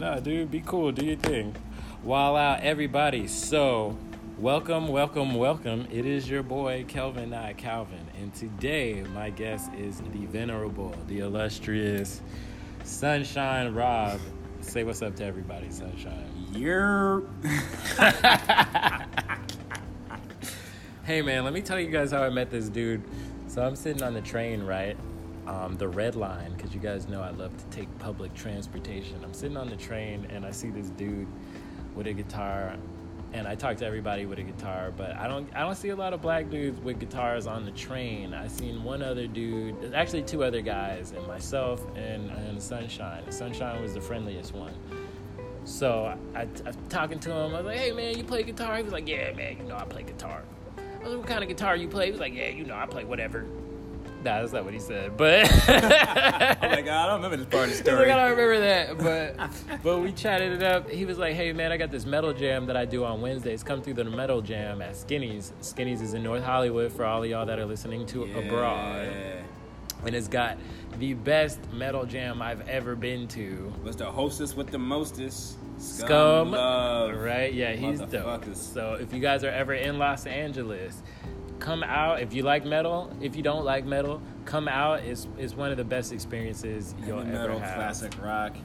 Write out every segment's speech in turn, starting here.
nah, dude, be cool, do your thing. While out, everybody. So, welcome, welcome, welcome. It is your boy Kelvin, not Calvin, and today my guest is the venerable, the illustrious Sunshine Rob. Say what's up to everybody, Sunshine. You're Hey man, let me tell you guys how I met this dude. So I'm sitting on the train, right? Um, the red line, because you guys know I love to take public transportation. I'm sitting on the train and I see this dude with a guitar, and I talk to everybody with a guitar, but I don't I don't see a lot of black dudes with guitars on the train. I seen one other dude, actually two other guys, and myself and and Sunshine. Sunshine was the friendliest one. So I, I, am talking to him. I was like, "Hey man, you play guitar?" He was like, "Yeah man, you know I play guitar." I was like, "What kind of guitar you play?" He was like, "Yeah, you know I play whatever." Nah, that's not what he said. But oh my god, I don't remember this part of the oh like, story. I don't remember that, but but we chatted it up. He was like, "Hey man, I got this metal jam that I do on Wednesdays. Come through the metal jam at Skinny's. Skinny's is in North Hollywood for all of y'all that are listening to abroad, and it's got the best metal jam I've ever been to. Was the hostess with the mostest? Scum, love. right? Yeah, he's dope. So if you guys are ever in Los Angeles, come out. If you like metal, if you don't like metal, come out. It's it's one of the best experiences you'll Heavy ever metal, have. classic rock.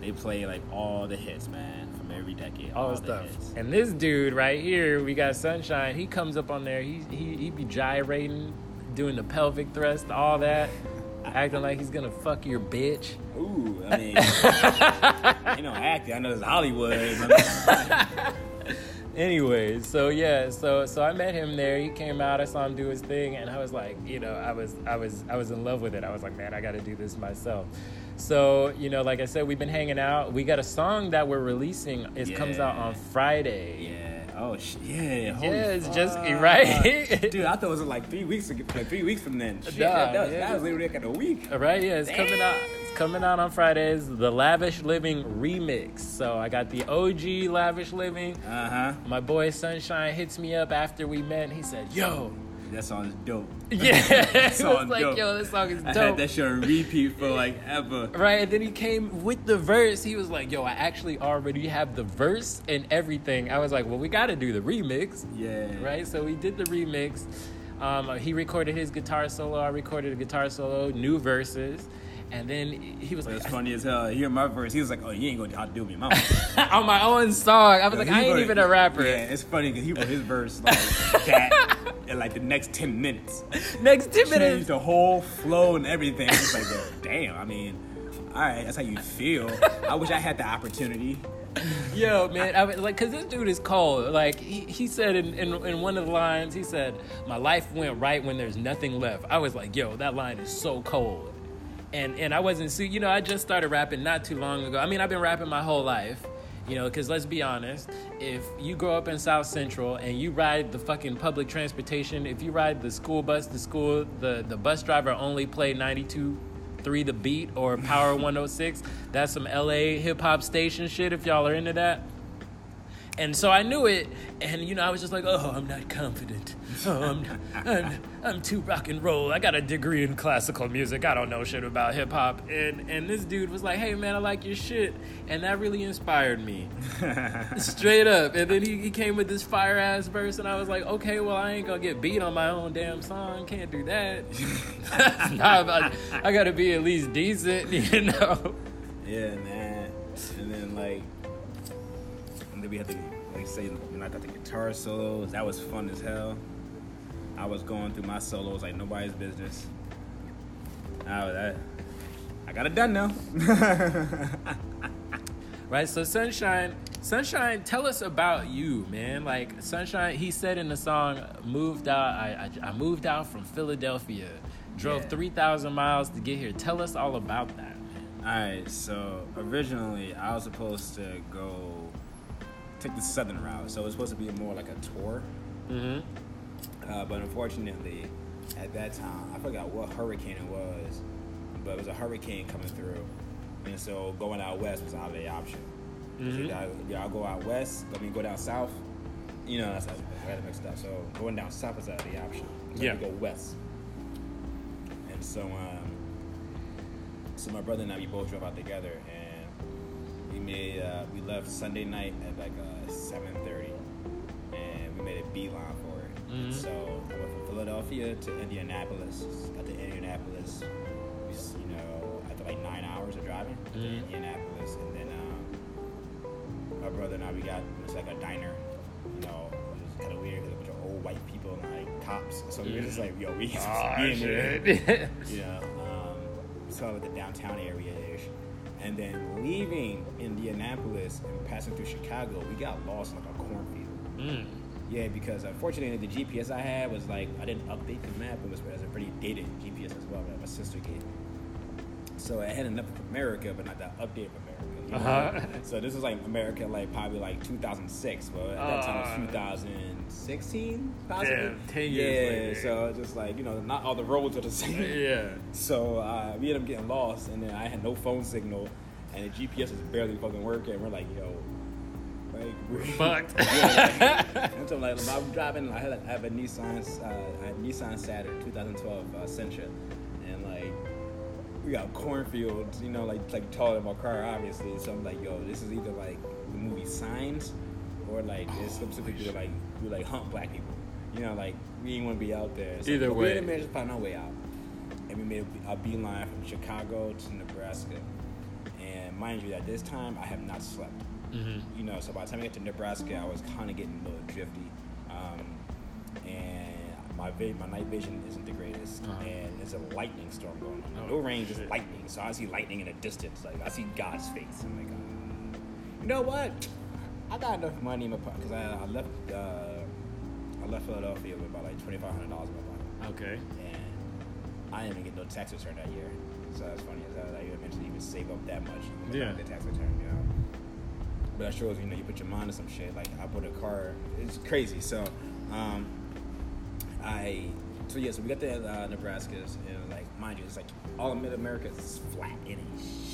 They play like all the hits, man, from every decade. all All, stuff. And this dude right here, we got Sunshine. He comes up on there. He he he be gyrating, doing the pelvic thrust, all that, acting like he's gonna fuck your bitch. Ooh, I mean, you know, acting. I know it's Hollywood. Anyways, so yeah, so so I met him there. He came out. I saw him do his thing, and I was like, you know, I was I was I was in love with it. I was like, man, I got to do this myself. So you know, like I said, we've been hanging out. We got a song that we're releasing. It comes out on Friday. yeah. Oh shit. Yeah. Holy Yeah, it's just- right? Dude, I thought it was like three weeks ago. Like three weeks from then. Shit, Nah, that, that, was, yeah. that was literally like a week. All right, yeah, it's coming out. Coming out on Fridays. The Lavish Living remix. So I got the OG Lavish Living. Uh huh. My boy Sunshine hits me up after we met. and He said, "Yo, That song is dope. yeah." was song like, dope. "Yo, this song is dope. I had that shit on repeat for like ever. Right, and then he came with the verse. He was like, "Yo, I actually already have the verse and everything." I was like, "Well, we got to do the remix." Yeah. right? So we did the remix. Um, he recorded his guitar solo. I recorded a guitar solo, new verses, and then he was like, it's funny as hell. Hear my verse. He was like, "Oh, you ain't gonna outdo me, mama." on my own song. I was like, I ain't wrote- even a rapper. Yeah, it's funny because he wrote his verse like that in like the next ten minutes. Next ten Changed minutes. the whole flow and everything. It's like, well, damn. I mean, all right, that's how you feel. I wish I had the opportunity. Yo, man, I was like, cause this dude is cold. Like he, he said in, in in one of the lines, he said, "My life went right when there's nothing left." I was like, "Yo, that line is so cold." And and I wasn't, see, you know, I just started rapping not too long ago. I mean, I've been rapping my whole life. You know, because let's be honest, if you grow up in South Central and you ride the fucking public transportation, if you ride the school bus to school, the, the bus driver only play 92 3 The Beat or Power 106. That's some LA hip hop station shit if y'all are into that. And so I knew it, and you know, I was just like, oh, I'm not confident. Oh, I'm, I'm, I'm too rock and roll. I got a degree in classical music. I don't know shit about hip hop. And and this dude was like, hey man, I like your shit, and that really inspired me, straight up. And then he, he came with this fire ass verse, and I was like, okay, well I ain't gonna get beat on my own damn song. Can't do that. nah, I, I gotta be at least decent, you know. Yeah, man. And then like, and then we had to like say when I got the guitar solos. That was fun as hell. I was going through my solos like nobody's business. I was, I, I got it done now. Right, so Sunshine, Sunshine, tell us about you, man. Like Sunshine, he said in the song, "Moved out. I I, I moved out from Philadelphia, drove Yeah. three thousand miles to get here. Tell us all about that." Alright, so originally I was supposed to go take the southern route. So it was supposed to be more like a tour. Mm-hmm. Uh, but unfortunately, at that time, I forgot what hurricane it was, but it was a hurricane coming through. And so going out west was out of the option. Mhm. I, yeah, I'll go out west, let me go down south. You know, that's, I got mix it up. So going down south is out of the option. Yeah. go west. And so, um, so my brother and I, we both drove out together, and we made uh, we left Sunday night at like uh, seven thirty, and we made a beeline Mhm. So I went from Philadelphia to Indianapolis. Got to Indianapolis, you know, after like nine hours of driving to Mhm. Indianapolis, and then um, my brother and I we got it was like a diner. You know, it was kind of weird because a bunch of old white people and like cops. So we were just like, yo, we Oh, we in there. shit. Yeah, um, so the downtown area ish. And then leaving Indianapolis and passing through Chicago, we got lost in like a cornfield. Mm. Yeah, because unfortunately the GPS I had was like I didn't update the map. It was, it was a pretty dated GPS as well that my sister gave. So I had enough of America, but not that update of America. you know? Uh-huh. So this was like America, like probably like 2006, but at that time Uh. it was 2016, possibly. Damn, 10 years yeah, later. so just like you know, not all the roads are the same. Yeah. So uh, we ended up getting lost, and then I had no phone signal, and the GPS was barely fucking working. We're like, yo, like we're Fucked. yeah, like, and so like I'm driving, I had I have a Nissan, uh, a Nissan Saturn 2012 uh, Sentra, and like we got cornfields, you know, like like taller than my car, obviously. So I'm like, yo, this is either like the movie Signs, or like Oh, some some like we like hunt black people. You know, like we didn't want to be out there. So, Either way. we didn't manage to find our way out, and we made a, a beeline from Chicago to Nebraska. And mind you, at this time, I have not slept hmm you know, so by the time I get to Nebraska, I was kind of getting a little drifty, um, and my vi- my night vision isn't the greatest, Uh-huh. and there's a lightning storm going on. Oh, no rain, just shit. lightning. So I see lightning in the distance, like I see God's face. I'm like, um, you know what? I got enough money in my pocket because I, I left uh, I left Philadelphia with about like twenty five hundred dollars in my pocket, Okay. and I didn't even get no tax return that year. So that's funny as I eventually even save up that much. Yeah. The tax return, you know. But that shows you know you put your mind to some shit. Like I bought a car. It's crazy. So, um, I so yeah. So we got to uh, Nebraska's and like mind you, it's like all of Mid America is flat. Ain't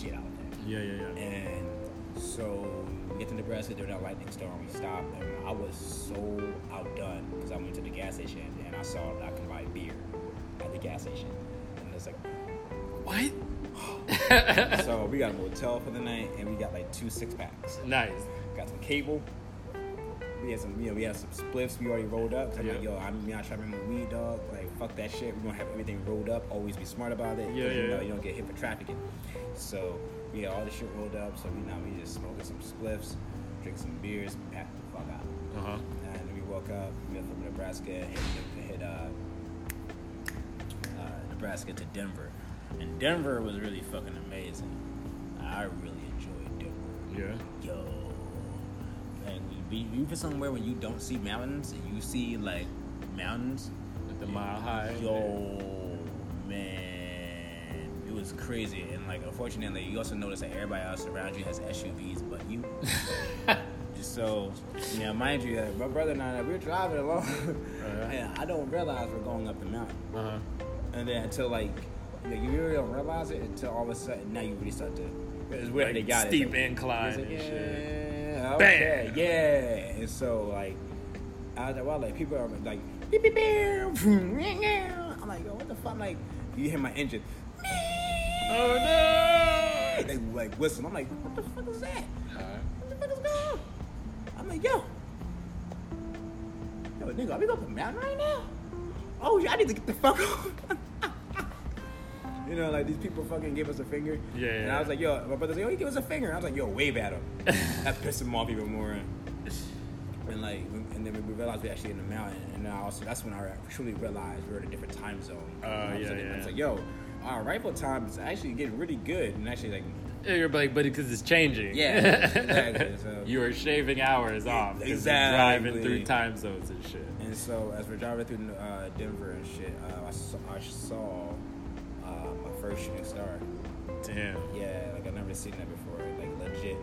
shit out there. Yeah, yeah, yeah. And so we get to Nebraska during that lightning storm. We stopped, and I was so outdone because I went to the gas station and I saw that I could buy beer at the gas station, and it's like. What? so we got a motel for the night, and we got like two six packs. nice. Got some cable. We had some, you know, we had some spliffs we already rolled up. So I'm like, yo, I'm not trying to remember weed, dog. Like, fuck that shit. We're gonna have everything rolled up. Always be smart about it. Yeah, you yeah, know, yeah. you don't get hit for trafficking. So we had all the shit rolled up. So we now we just smoking some spliffs, drink some beers, pack the fuck out. Uh huh. And then we woke up, we went from Nebraska, hit, hit uh, uh, Nebraska to Denver. And Denver was really fucking amazing. I really enjoyed Denver. Yeah. Yo. And be you for somewhere when you don't see mountains and you see like mountains. At the mile high. Yo, man, it was crazy. And like, unfortunately, you also notice that everybody else around you has SUVs, but you. Just so, you know, mind you, uh, my brother and I, we were driving along, Uh-huh. and I don't realize we're going up the mountain. Uh huh. And then until like, you, know, you really don't realize it until all of a sudden now you really start to. It's where Like they got steep it. Like- incline like, and yeah, okay, yeah. And so like, after a while, like people are like, beep, beep, beep, vroom, yeah, yeah. I'm like, yo, what the fuck? I'm like, you hear my engine. Oh no! They like whistle. I'm like, what the fuck is that? Uh-huh. What the fuck is going on? I'm like, yo, yo, nigga, are we going up the mountain right now? Oh, yeah, I need to get the fuck off. You know, like these people fucking gave us a finger. Yeah, And. I was like, yo, my brother's like, yo, he gave us a finger. I was like, yo, wave at him. that pissed him off even more. And like, and then we realized we actually in the mountain, and I also that's when I truly realized we are in a different time zone. Oh, I yeah, like, yeah. I was like, yo, our rifle time is actually getting really good, and actually like, Yeah, You're like, but because it's changing. Yeah, exactly, so- you are shaving hours off. Exactly. Driving through time zones and shit. And so as we're driving through uh, Denver and shit, uh, I saw, I saw uh, my first shooting star. Damn. Yeah, like I've never seen that before. Like legit,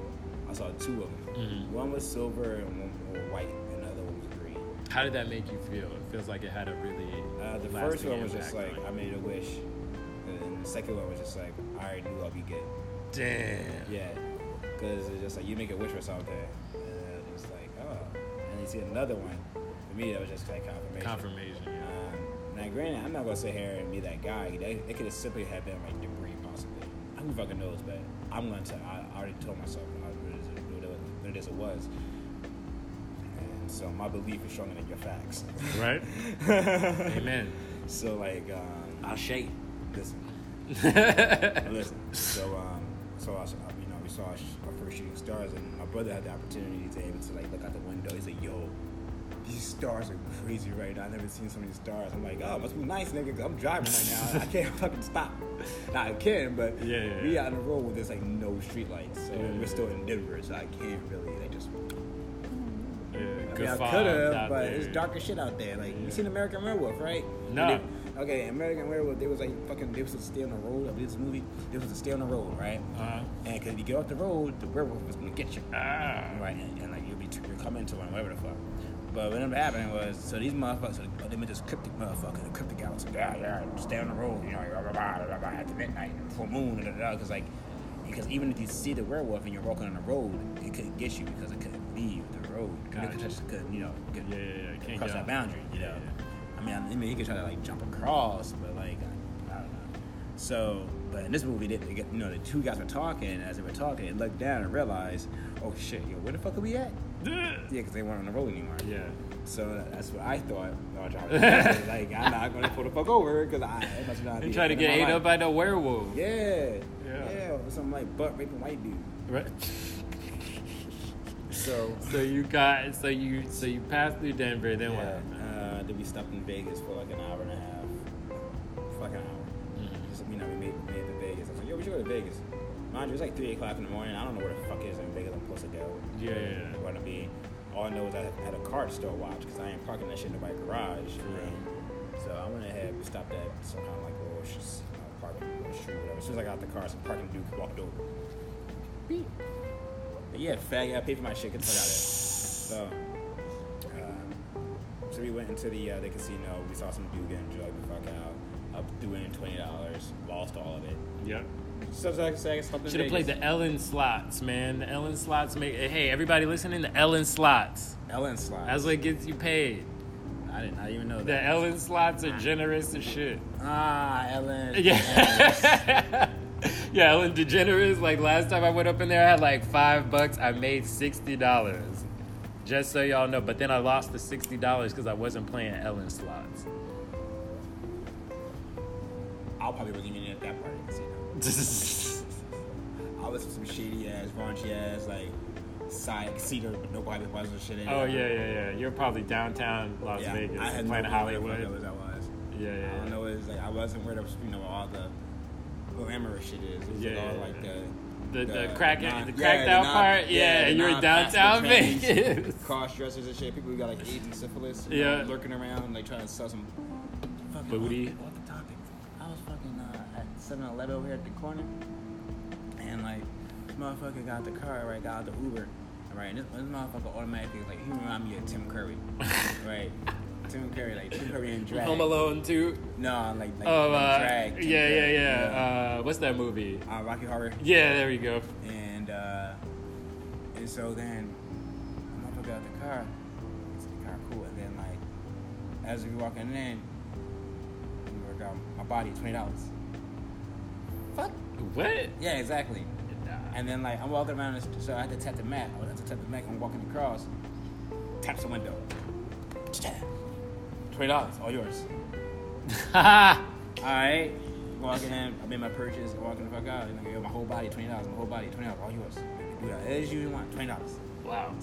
I saw two of them. Mhm. One was silver and one was white, and the other one was green. How did that make you feel? It feels like it had a really. Uh, the first one was just like I made a wish, and the second one was just like I already knew I'll be good. Damn. Yeah, because it's just like you make a wish for something, and it's like oh, and you see another one. For me, that was just like confirmation. Confirmation. Yeah. Now, granted, I'm not gonna sit here and be that guy. They, they could have simply have been like debris, possibly. I who fucking knows, but I'm gonna tell. I already told myself what it is, what it, what it, is it was. And so my belief is stronger than your facts. Right? Amen. So like, um, I'll shake. listen, listen. So um, so I, you know, we saw our first shooting stars, and my brother had the opportunity to able to like look out the window. He's like, "Yo, these stars are crazy right now. I've never seen so many stars." I'm like, "Oh, it must be nice, nigga. 'cause I'm driving right now. I can't fucking stop. Now I can, but Yeah, yeah, we yeah. out on the road with there's like no street lights, so Yeah, we're still in Denver, so I can't really like just. Yeah, I mean, I could have, but there. it's dark as shit out there. Like you seen American Werewolf, right? No. Okay, American Werewolf. They was like fucking. They was to stay on the road. I believe this movie. They was to stay on the road, right? Uh-huh. And because if you get off the road, the werewolf is gonna get you. Ah. Right, and, and like you'll be you're coming to one, whatever the fuck. But what ended up happening was, so these motherfuckers, so they met this cryptic motherfucker, the cryptic guy was like, yeah, yeah, stay on the road, you know, blah, blah, blah, blah, blah, at the midnight, full moon, da, da, because like, because even if you see the werewolf and you're walking on the road, it couldn't get you because it couldn't leave the road. It Gotcha. could just couldn't, you know, get, Yeah, yeah, yeah. Can't cross that boundary, you know. Yeah, I mean, I, mean, he could try to like jump across, but like, I, I don't know. So, but in this movie, they, they get, you know, the two guys were talking. and As they were talking, they looked down and realized, oh shit, yo, where the fuck are we at? Yeah. Because they weren't on the road anymore. Yeah. So that's what I thought. while like, I'm not gonna pull the fuck over because I it must not You try to get ate up by the werewolf. Yeah, Yeah. yeah, or something like butt raping white dude. Right. So So you got so you so you passed through Denver, then yeah, what? uh, then we stopped in Vegas for like an hour and a half, like an hour. Mhm. Just, you know, we made, made it to Vegas. I was like, yo, we should go to Vegas. Mind you, it's like 3 o'clock in the morning. I don't know where the fuck is in Vegas I'm supposed to go. Yeah, yeah, yeah. Where to be. All I know is I had a car to still watch because I ain't parking that shit in my garage. Right. So I went ahead, we stopped at some kind of like little sh- you know, parking little street, whatever. As soon as I got out the car, some parking dude walked over. Beep. But yeah, faggot, I paid for my shit, get the fuck out of there. So, um, so we went into the uh, the casino. We saw some dude getting drugged the fuck out. Up threw in twenty dollars, lost all of it. Yep. So so I in Should have played the Ellen slots, man. The Ellen slots make. Hey, everybody listening, the Ellen slots. Ellen slots. That's what gets you paid. I didn't. I didn't even know that. The. Ellen slots are generous as shit. ah, Ellen. Yeah. yeah, Ellen DeGeneres. Like last time I went up in there, I had like five bucks. I made sixty dollars. Just so y'all know. But then I lost the sixty dollars because I wasn't playing Ellen slots. I'll probably wasn't even at that part of the casino. I was some shady ass, raunchy ass, like side cedar, but nobody was or shit. in oh yeah, yeah, yeah. You're probably downtown Las Yeah, Vegas, I had playing no Hollywood. the fuck that was. Yeah, yeah. I yeah. don't yeah. know. It's like I wasn't where the you know all the glamorous shit is. It was Yeah, like all yeah, like yeah. the The, the, crack, non- the yeah, cracked the out non- part, yeah, the you're non-fashionable downtown Vegas. Cross dressers and shit. People who got like AIDS and syphilis. Yeah. know, lurking around like trying to sell some Booty. 7 Eleven over here at the corner. And like, motherfucker got the car, right? Got the Uber, right? And this, this motherfucker automatically, like, he remind me of Tim Curry, right? Tim Curry, like Tim Curry and drag. Home Alone Two. No, like like, oh, uh, drag. Tim yeah, Curry, yeah, yeah, yeah. You know? uh, what's that movie? Uh, Rocky Horror. Yeah, there you go. And uh, and so then, motherfucker got the car. It's the car, cool. And then like, as we walking in, we got my body twenty dollars. Fuck. What? Yeah, exactly. And then like I'm walking around, so I had to tap the mat. I have to tap the mat. I'm walking across. Taps the window. Twenty dollars, all yours. All right. Walking in, I made my purchase. Walking the fuck out. You know, yo, my whole body, twenty dollars. My whole body, twenty dollars. All yours. Do that as you want. Twenty dollars. wow.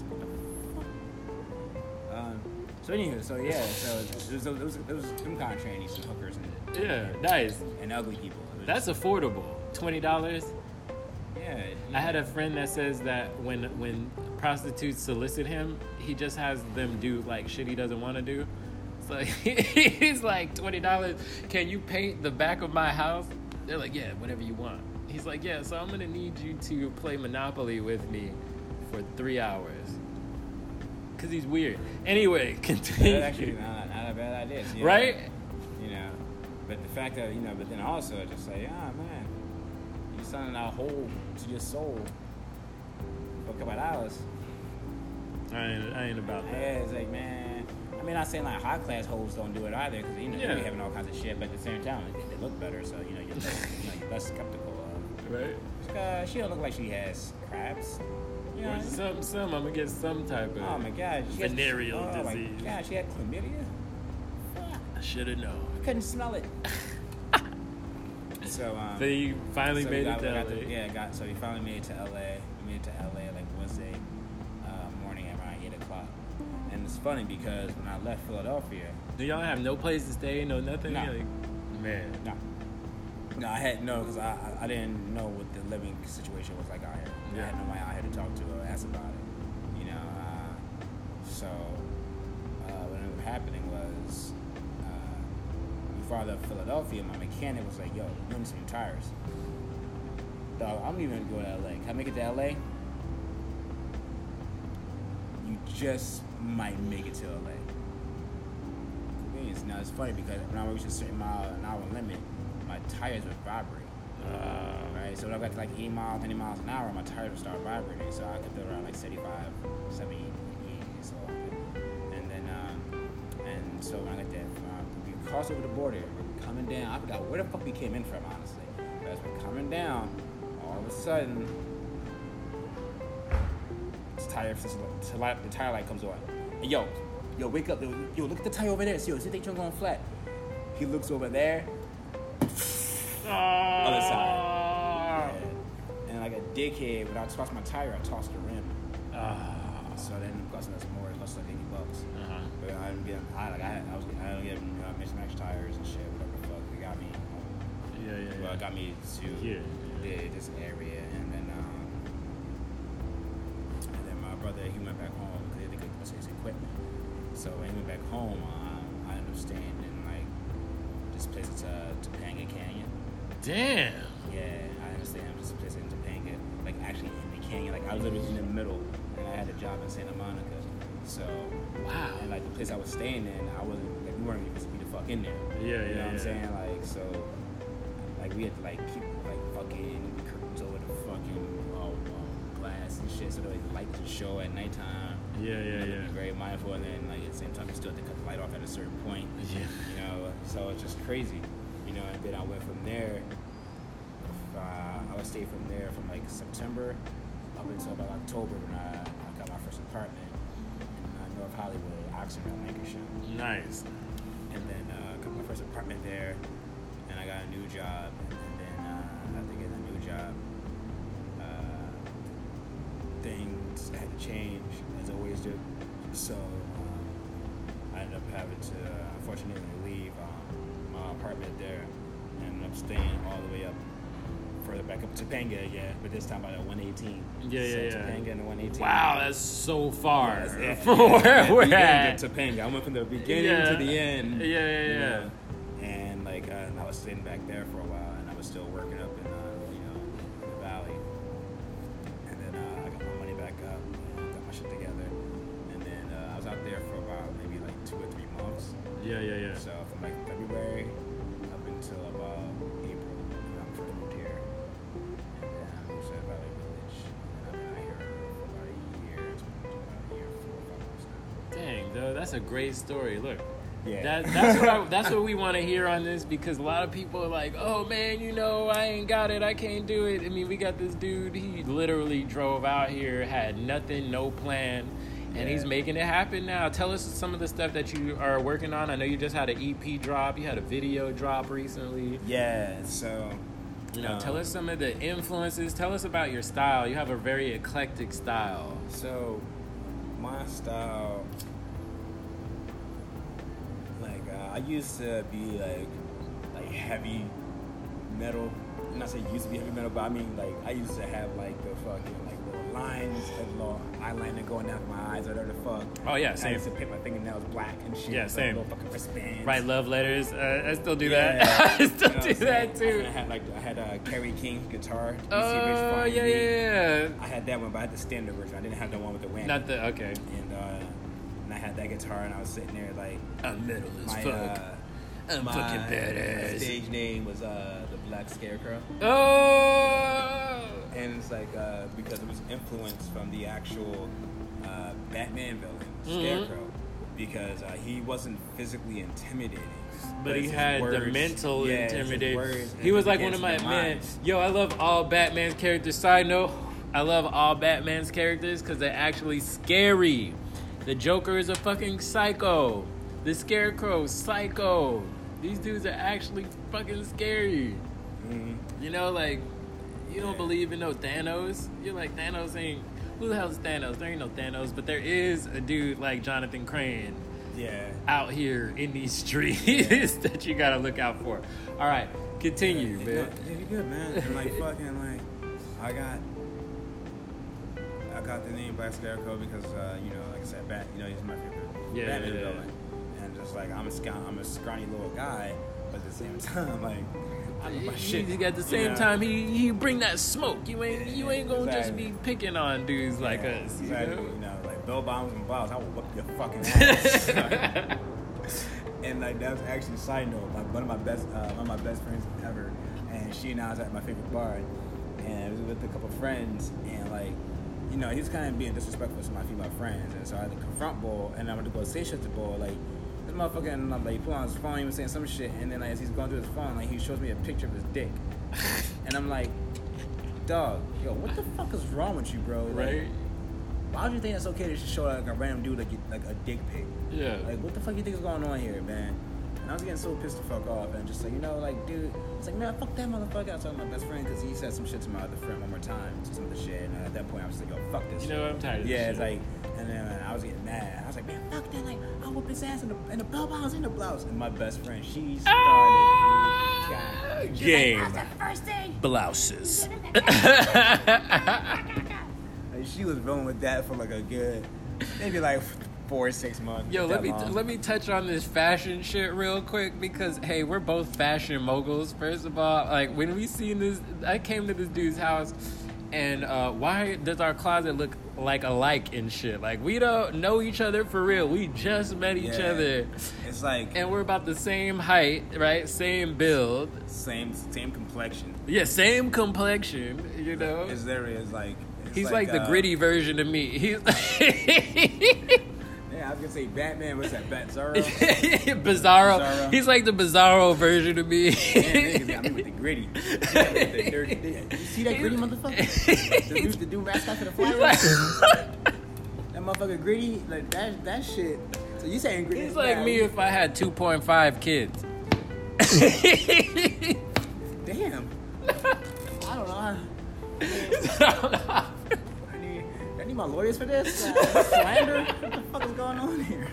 So anywho, so yeah, so it was, it was, it was some kind of trannies, some hookers, and, Yeah, nice. and ugly people. That's affordable. Twenty dollars. yeah. I had a friend that says that when when prostitutes solicit him, he just has them do like shit he doesn't want to do. So he's like twenty dollars. Can you paint the back of my house? They're like, yeah, whatever you want. He's like, yeah. So I'm gonna need you to play Monopoly with me for three hours. Cause he's weird. Anyway, continue. That's actually not, not a bad idea. so, you know, right? You know, but the fact that you know, but then also just like, ah man, you're selling out whole to your soul for a couple of dollars. I ain't, I ain't about that. Yeah, it's like man. I mean, not saying like high class hoes don't do it either, because you know Yeah. they be having all kinds of shit. But at the same time, they, they look better, so you know you're less, you know, you're less skeptical of. right? Uh, she don't look like she has crabs. Or I some, some. I'm gonna get some type of. Oh my gosh, She had- Venereal oh my disease. god, she had chlamydia. I should have known. I couldn't smell it. so um, So you finally so made got- it to got LA. to- yeah, got so we finally made it to LA. We made it to LA like Wednesday uh, morning around eight o'clock. And it's funny because when I left Philadelphia, Do y'all have no place to stay? No nothing. No. Like, man. no, no, I had no because I, I I didn't know what the living situation was like out here. I Yeah. had nobody I had to talk to or ask about it. You know, uh, so uh, what ended up happening was uh, before I left Philadelphia, my mechanic was like, "Yo, you need some tires." Dog, I'm even gonna go to LA. Can I make it to LA? You just might make it to LA. Now it's funny because when I reached a certain mile an hour limit, my tires would vibrate. Uh, Right, so when I got to like 80 miles, 90 miles an hour, my tires would start vibrating. So I could go around like 75, 70, 80 years old. And then, um, and so when I got there, um, we crossed over the border, we're coming down. I forgot where the fuck we came in from, honestly. But as we're coming down, all of a sudden, the tire, the light- the tire light comes on. And yo, yo, wake up, yo, yo, look at the tire over there. Yo, see they turn going flat. He looks over there. Other dickhead, when I tossed my tire, I tossed the rim. Ah. So then it costing us more, it cost like 80 bucks. Uh-huh. But I didn't get, I, like, I, had, I was, I didn't get uh, mismatched tires and shit, whatever the fuck. They got me, Yeah, yeah, well, yeah. it got me to Here. the, this area. And then, um, and then my brother, he went back home because he had to get his equipment. So when he went back home, um, I ended up staying in like this place, it's uh, Topanga Canyon. Damn. Yeah, I understand. This place in Topanga, like actually in the canyon. Like I was literally in the middle, and I had a job in Santa Monica. So, Wow. and like the place I was staying in, I wasn't like we weren't even supposed to be the fuck in there. Yeah, yeah. You yeah, know what. I'm saying? Like so, like we had to like keep like fucking curtains over the fucking uh, um, glass and shit, so that like, the light could show at nighttime. Yeah, yeah, yeah. Be very mindful, and then like at the same time, you still have to cut the light off at a certain point. Yeah. You know, so it's just crazy. You know, and then I went from there. Uh, I would stay from there from like September up until about October when I, I got my first apartment in uh, North Hollywood, Oxnard, Lankershim. Nice. And then uh, got my first apartment there, and I got a new job. And then uh, after getting a new job, uh, things had to change as always do. So um, I ended up having to, uh, unfortunately, leave um, my apartment there and ended up staying all the way up further back up to Topanga again, but this time by the 118. Yeah, yeah, so yeah. Topanga and the 118. Wow, that's so far Yes, yeah, from yeah, where we're at. to Topanga. I went from the beginning Yeah. to the end. Yeah, yeah, you yeah. know, a great story. Look, Yeah. that, that's what I, that's what we want to hear on this because a lot of people are like, "Oh man, you know, I ain't got it, I can't do it." I mean, we got this dude. He literally drove out here, had nothing, no plan, and he's making it happen now. Tell us some of the stuff that you are working on. I know you just had an EP drop. You had a video drop recently. Yeah, so You know, um, tell us some of the influences. Tell us about your style. You have a very eclectic style. So my style, I used to be like like heavy metal. I'm not saying used to be heavy metal, but I mean like I used to have like the fucking like little lines, like little eyeliner going down my eyes or whatever the fuck. Oh, yeah, same. I used to paint my fingernails black and shit. Yeah, same. Like, little fucking wristbands. Write love letters. Uh, I still do Yeah. that. I still You know do that too. I had like I had uh, Kerry King's guitar. You see Rich Oh Fine yeah, yeah, yeah. I had that one, but I had the standard version. I didn't have the one with the whammy. Not the okay. and uh, and I had that guitar, and I was sitting there like I'm metal as my fuck. uh, I'm my, fucking my badass. stage name was uh, the Black Scarecrow, Oh. and it's like uh, because it was influenced from the actual uh, Batman villain Mhm. Scarecrow. because uh, he wasn't physically intimidating. But he had the mental Yeah, intimidation. He was like one of my man. Yo, I love all Batman's characters. Side note, I love all Batman's characters because they're actually scary. The Joker is a fucking psycho. The Scarecrow, psycho. These dudes are actually fucking scary. Mhm. You know, like you don't Yeah. believe in no Thanos. You're like Thanos ain't. Who the hell is Thanos? There ain't no Thanos, but there is a dude like Jonathan Crane Yeah. out here in these streets that you gotta look out for. All right, continue, yeah, man. Yeah, you good, man. And like fucking like, I got, I got the name Black Scarecrow because uh, you know, like I said, Bat, you know, he's my favorite Yeah, Batman yeah. villain. And just like I'm a sc- I'm a scrawny little guy, but at the same time, like I know my shit. He, at the you same know? time, he he bring that smoke. You ain't you ain't gonna just be picking on dudes like us. You exactly. know? You know, like bell bombs and bottles, I will whip your fucking ass. and like that's actually a side note. Like one of my best, uh, one of my best friends ever, and she and I was at my favorite bar, and I was with a couple of friends, and like, you know, he's kind of being disrespectful to my female friends, and so I had to confront Bull, and I went to go say shit to Bull, like. This motherfucker, and I'm like, he put on his phone, he was saying some shit, and then like, as he's going through his phone, like he shows me a picture of his dick, and I'm like, dog, yo, what the fuck is wrong with you, bro? Like, Right? why would you think it's okay to just show like a random dude like like a dick pic? Yeah. Like what the fuck you think is going on here, man? And I was getting so pissed the fuck off, and just like you know, like dude, it's like man, fuck that motherfucker. I was talking to my best friend because he said some shit to my other friend one more time, to some of the shit, and at that point I was like, yo, fuck this. You shit. know what? I'm tired of Yeah, this it's shit. like, and then I was getting mad. I was like, man, fuck that. Like, I'll whoop his ass in the in the bell bombs in the blouse. And my best friend, she started. Ah, God. She's game. Like, That's the first thing. Blouses. Like, she was rolling with that for like a good, maybe like four or six months. Yo, let me long. let me touch on this fashion shit real quick because hey, we're both fashion moguls. First of all, like when we seen this, I came to this dude's house, and uh, why does our closet look like alike and shit? Like we don't know each other for real. We just met each Yeah. other, It's like and we're about the same height, right? Same build, same same complexion. yeah, same complexion. You know, Is there is like he's like, the uh, gritty version of me. He's I was gonna say Batman. What's that? Bat Zorro. Bizarro. Bizarro. He's like the Bizarro version of me. Man, niggas, I mean with the gritty. Yeah, with the dirty- You see that gritty motherfucker? the dude, the dude mascot for the Flyers. like, that motherfucker gritty, like that that shit. So you saying gritty? he's like me if I had 2.5 kids. Damn. I don't know. I, need, I need my lawyers for this. Uh, slander. What the fuck is going on here?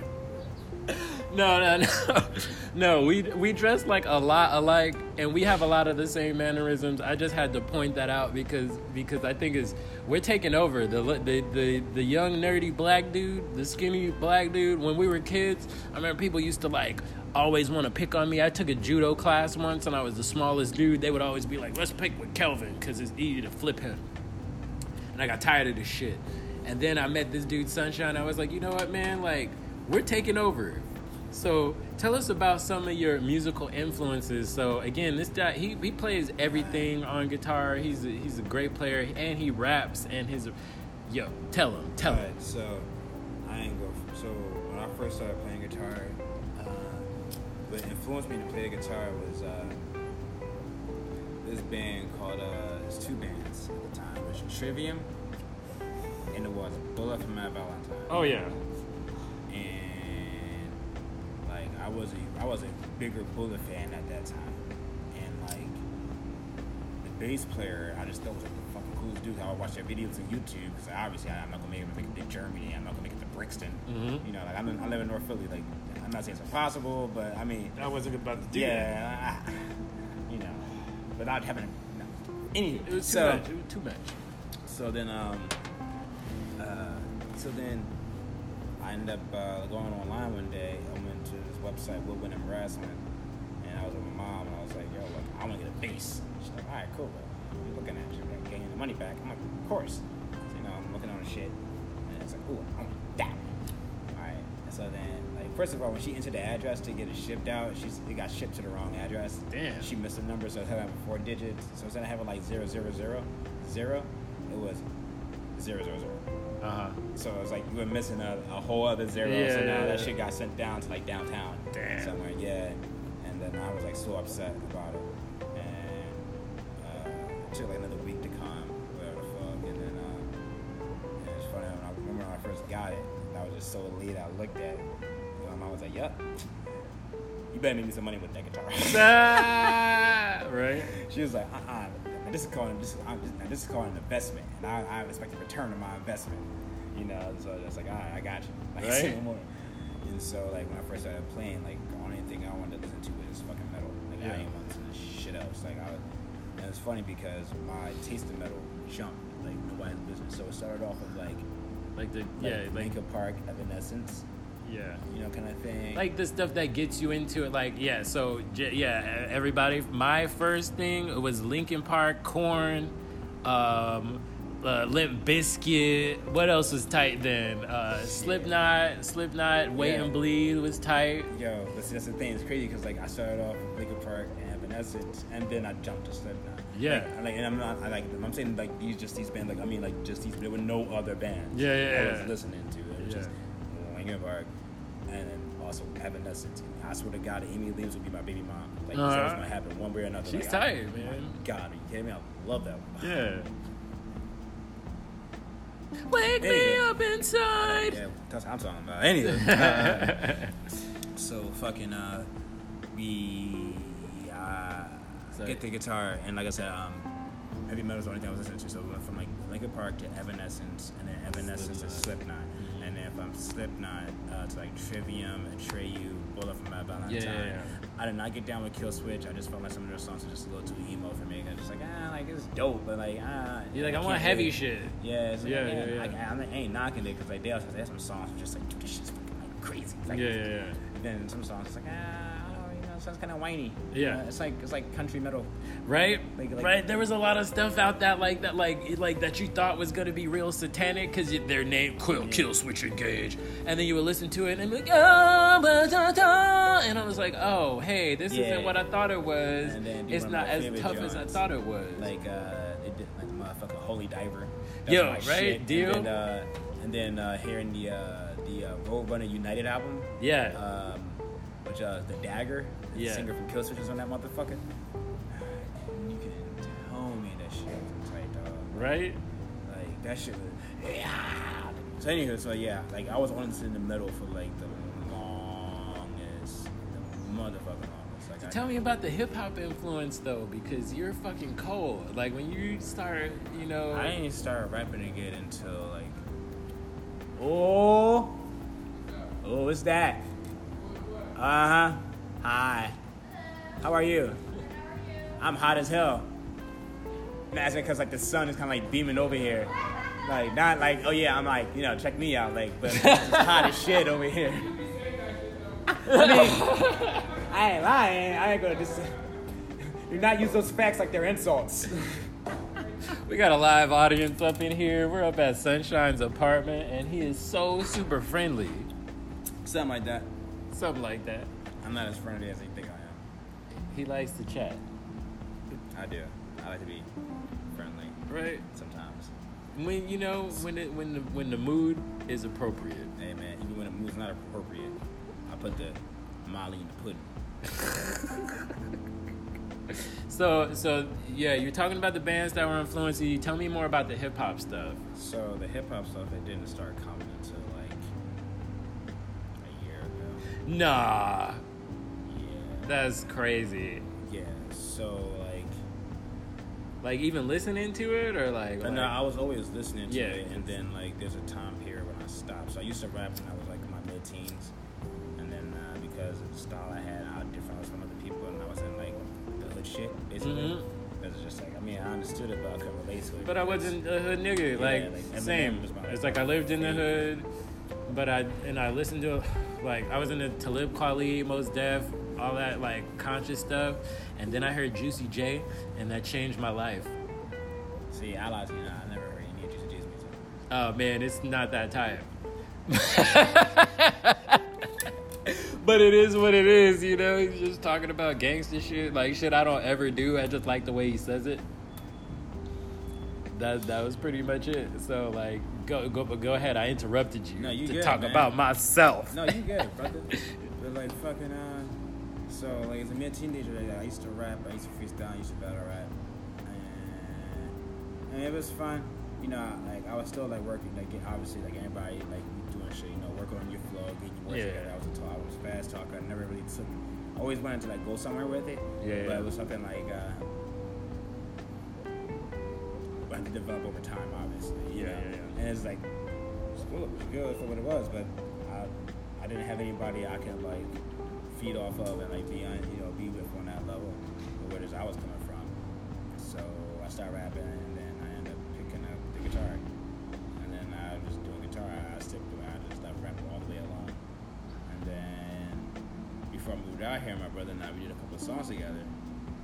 no, no, no, no. We we dress like a lot alike, and we have a lot of the same mannerisms. I just had to point that out because because I think is we're taking over the the the the young nerdy black dude, the skinny black dude. When we were kids, I remember people used to like always want to pick on me. I took a judo class once, and I was the smallest dude. They would always be like, "Let's pick with Kelvin because it's easy to flip him." and I got tired of this shit. And then I met this dude, Sunshine. I was like, you know what, man? Like, we're taking over. So tell us about some of your musical influences. So again, this guy he, he plays everything on guitar. He's a, he's a great player and he raps and his yo tell him tell him. Alright, so I ain't go. So when I first started playing guitar, uh, what influenced me to play guitar was uh, this band called. Uh, it's two bands at the time. It was Trivium, and it was Bullet for My Valentine. Oh yeah, and like I was a I was a bigger Bullet fan at that time, and like the bass player, I just thought was like the fucking coolest dude. I would watch their videos on YouTube because obviously I'm not gonna make it, make it to Germany. I'm not gonna make it to Brixton. Mhm. You know, like I'm in, I live in North Philly. Like I'm not saying it's impossible, but I mean, I wasn't about to do yeah, I- you know, without having. No. Anyway, It was too so, much. It was too much. so then, um, so then I ended up uh, going online one day. I went to this website, Woodwind and Brasswind, and I was with my mom, and I was like, "Yo, look, I want to get a bass." She's like, "All right, cool." Bro. I'm looking at you, like, getting the money back. I'm like, "Of course." So, you know, I'm looking on the shit, and it's like, "Ooh, I want that." All right. And so then, like, first of all, when she entered the address to get it shipped out, she's it got shipped to the wrong address. Damn. She missed a number, so instead of having four digits, so instead of having like zero zero zero zero, it was zero zero zero. Uh huh. So it was like you were missing a, a whole other zero. Yeah, so now yeah, that yeah. shit got sent down to like downtown Damn. somewhere. Yeah, and then I was like so upset about it, and uh, it took like another week to come, whatever the fuck. And then uh, and it's funny when I remember when I first got it, I was just so elite. I looked at it, and my mom was like, "Yep, you better make me some money with that guitar." Ah, right. She was like, uh uh this is called this is, this is called an investment, and I, I expect a return on my investment. You know, so I was like, all right, I got you. Like, Right. And so, like, when I first started playing, like, the only thing I wanted to listen to was fucking metal. Like, Yeah. I didn't want to listen to shit else. Like, I was, and it's funny because my taste in metal jumped like nobody's business. So it started off with like, Like the like yeah, like Linkin Park, Evanescence, yeah. you know, kind of thing. like the stuff that gets you into it like yeah so j- yeah everybody my first thing was linkin park Korn um uh, Limp Bizkit. What else was tight then? Uh, Slipknot, Slipknot, Wait Yeah. and Bleed was tight. Yo, but see, that's the thing. It's crazy because like I started off with Linkin Park and Evanescence, and then I jumped to Slipknot. Yeah. Like, like, and I'm not. I like. I'm saying like these just these bands. Like I mean like just these. There were no other bands. Yeah, yeah, I yeah. was listening to. It was Yeah. just Linkin Park, and then also Evanescence. I swear to God, Amy Williams would be my baby mom. Like was Uh-huh. gonna happen one way or another. She's like, I- man. God, are you kidding me? I love that. One. Yeah. Wake me up inside. Yeah, that's what I'm talking about. Anyway, uh, so fucking uh, we uh, get the guitar and like I said, um, heavy metal is the only thing I was listening to. So we went from like Linkin Park to Evanescence, and then Evanescence to Slipknot, from Slipknot uh, to like Trivium, Atreyu, Bullet for My Valentine. Yeah, yeah, yeah. I did not get down with Killswitch. I just felt like some of their songs were just a little too emo for me. I was just like, ah, like it's dope, but like, ah. You're like, I want heavy shit. yeah, like, Yeah, yeah, yeah, yeah. I, I, ain't knocking it because like they also there's some songs just like, dude, this shit's fucking like crazy. Like, Yeah, yeah, yeah. Then some songs it's like, ah, sounds kind of whiny. Yeah. Uh, it's like it's like country metal. Right, Like- like- right. There was a lot of stuff out that like that, like like that you thought was gonna be real satanic because their name Quill Killswitch Engage, and then you would listen to it and be like, oh, da, da," and I was like, oh, hey, this Yeah. isn't what I thought it was. And then It's not as tough as I thought it was. Like uh, it did like the motherfucking Holy Diver. Yo, my right, shit. deal. And then, uh, and then uh, hearing the uh, the uh, Roadrunner United album. yeah, Um, which uh, the Dagger, Yeah. singer from Killswitch was on that motherfucker. And you can tell me that shit was tight, dog. right. Like that shit was yeah. So anywho, so yeah, like I was honestly in the middle for like the longest, the motherfucking longest. Like I, Tell me about the hip hop influence though, because you're fucking cold. Like when you start, you know. I didn't start rapping again until like oh oh what's that? Uh huh. Hi. How are you? I'm hot as hell. That's because like the sun is kind of like beaming over here. Like not like oh yeah I'm like you know check me out like but it's hot as shit over here. I mean I ain't lying I ain't gonna just do not use those facts like they're insults. We got a live audience up in here. We're up at Sunshine's apartment, and he is so super friendly. Something like that. Something like that. I'm not as friendly as you think I am. He likes to chat, I do. I like to be friendly right? sometimes. When you know when it when the when the mood is appropriate. Hey man, even when the mood's not appropriate, I put the Molly in the pudding. So so yeah, you're talking about the bands that were influencing you. Tell me more about the hip hop stuff. So the hip hop stuff it didn't start coming until like a year ago. Nah. That's crazy. Yeah. So like Like even listening to it or like, no, I was always listening to Yeah. it and then like there's a time period when I stopped. So I used to rap when I was like in my mid teens. And then uh, because of the style I had, how different I different from other people and I was in like the hood shit, basically. Mhm. It was just like I mean I understood it but I couldn't relate to it. But I wasn't a hood nigga. Yeah, like, like, same. It's like I lived in the hood, but I and I listened to like I was in the Talib Kweli, Mos Def, all that like conscious stuff, and then I heard Juicy J, and that changed my life. See, I lied to you. Know, I never heard any Juicy J's music. Oh man, it's not that type. but it is what it is, you know. He's just talking about gangster shit, like shit I don't ever do. I just like the way he says it. that that was pretty much it. So like, go go go ahead. I interrupted you, No, you to good, talk man. about myself. No, you good, brother. but like fucking uh, so like as a mid teenager, like, I used to rap, I used to freestyle, I used to battle rap, and, and it was fun. You know, like I was still like working, like obviously like anybody like doing shit. You know, working on your flow, getting your words Yeah. together. I was a talk, I was a fast talker. I never really took. I always wanted to like go somewhere with it. Yeah, But yeah. it was something like. uh I had to develop over time, obviously. You Yeah, know? yeah, yeah. And it's like, it's was good for what it was, but I, I didn't have anybody I could like feed off of and like be on, you know, be with on that level, where I was coming from. So I started rapping, and then I ended up picking up the guitar, and then I was just doing guitar. I stick to it. I just stopped rapping all the way along, and then before I moved out here, my brother and I we did a couple of songs together,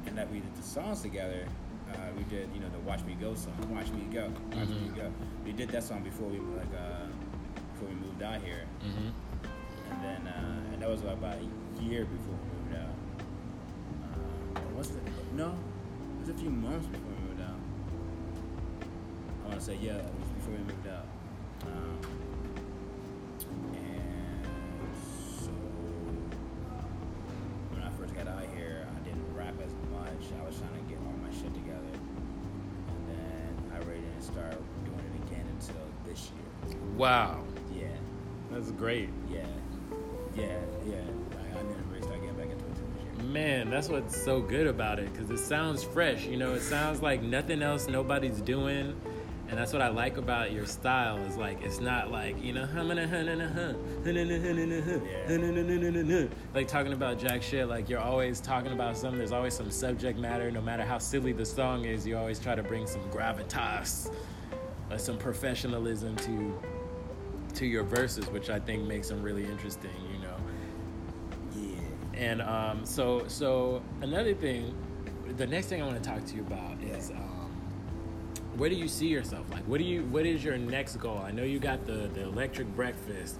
and that we did the songs together. Uh, we did, you know, the "Watch Me Go" song. "Watch Me Go," "Watch Me Mhm. Go." We did that song before we like uh, before we moved out here, hmm and then uh, and that was about a year before we moved out. Uh, or was it? No, it was a few months before we moved out. I want to say yeah, it was before we moved out. Um, and so when I first got out here, I didn't rap as much. I was trying to get all my shit together, and then I really didn't start doing it again until this year. Wow, Yeah. that's great. Man, that's what's so good about it because it sounds fresh. You know, it sounds like nothing else nobody's doing. And that's what I like about your style is like it's not like you know like talking about jack shit like you're always talking about something there's always some subject matter no matter how silly the song is you always try to bring some gravitas uh, some professionalism to to your verses which I think makes them really interesting Yeah. And um, so, so another thing, the next thing I want to talk to you about is um, where do you see yourself? Like, what do you? What is your next goal? I know you got the the electric breakfast.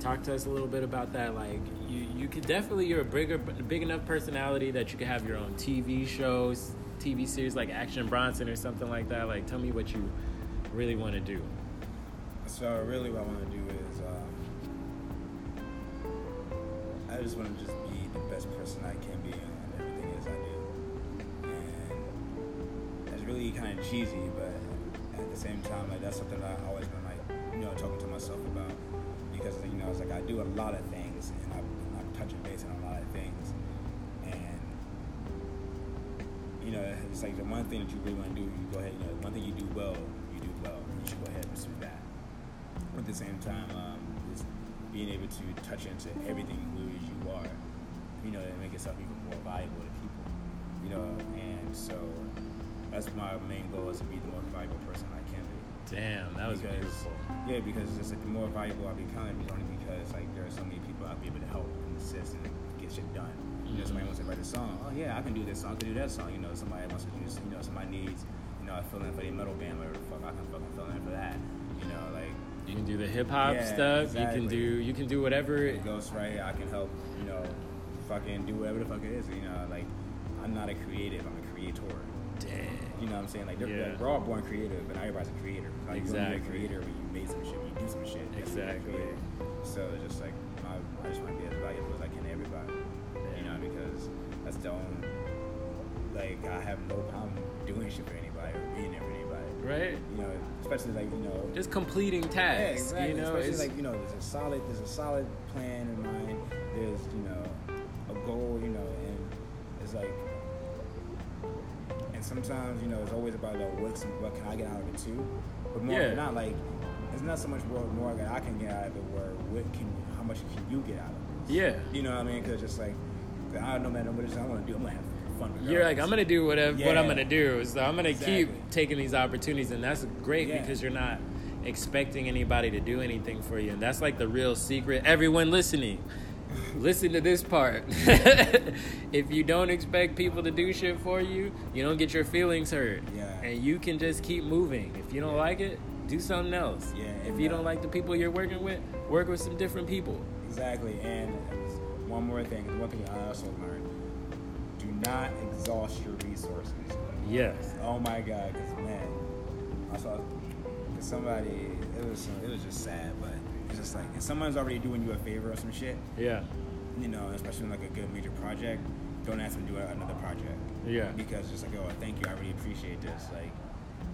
Talk to us a little bit about that. Like, you you could definitely you're a bigger, big enough personality that you could have your own TV shows, TV series like Action Bronson or something like that. Like, tell me what you really want to do. So really, what I want to do is, um, I just want to just be best person I can be and everything as I do. And that's really kind of cheesy, but at the same time, like that's something that I always been like, you know, talking to myself about because you know, it's like I do a lot of things, and I'm, I'm touching base on a lot of things, and you know, it's like the one thing that you really want to do, you go ahead, you know, one thing you do well, you do well, you should go ahead and pursue that. But at the same time, um, being able to touch into everything who you are, you know, and make yourself even more valuable to people, you know, and so that's my main goal is to be the most valuable person I can be. Damn, that was Because- beautiful. Yeah, because it's just like the more valuable I become, it's only because like there are so many people I'll be able to help and assist and get shit done. You know, somebody mm-hmm. wants to write a song. Oh yeah, I can do this song. I can do that song. You know, somebody wants to do. You know, somebody needs. You know, I fill in for the metal band, whatever the fuck. I can fucking fill in for that. You know, like You can do the hip hop Yeah, stuff. You can do you can do whatever. ghostwrite. I can help. You know, fucking do whatever the fuck it is. You know, like I'm not a creative. I'm a creator. Damn. You know what I'm saying? Like, Yeah. like, we're all born creative, but everybody's a creator. Like, you're a Exactly. creator when you made some shit, when you do some shit. That's when you're Exactly. So it's just like I, I just want to be as valuable as I can to everybody. You know, because that's the only like I have no problem doing shit for anybody or being there for anybody. Right? You know, especially like you know. Just completing yeah, tasks. exactly. You know, especially it's, like you know, there's a solid, there's a solid plan in mind. There's you know, it's like, and sometimes you know, it's always about like what's what can I get out of it too, but more Yeah. not like it's not so much more more that I can get out of it. Where what can how much can you get out of it? yeah. You know what I mean? Because just like I don't know, man. What it is I want to do, I'm gonna have fun. With. You're like, I'm gonna do whatever what I'm gonna do. So I'm gonna Exactly. keep taking these opportunities, and that's great Yeah. because you're not expecting anybody to do anything for you, and that's like the real secret. Everyone listening, listen to this part. if you don't expect people to do shit for you, you don't get your feelings hurt, Yeah. and you can just keep moving. If you don't like it, do something else. Yeah, If you uh, don't like the people you're working with, work with some different people. Exactly, and one more thing. One thing I also learned: do not exhaust your resources. Yes. Oh my God, because man, I saw somebody. It was it was just sad, but it's just like if someone's already doing you a favor or some shit, Yeah. you know, especially like a good major project, don't ask them to do another project. Yeah. Because just like, oh, thank you, I really appreciate this, like,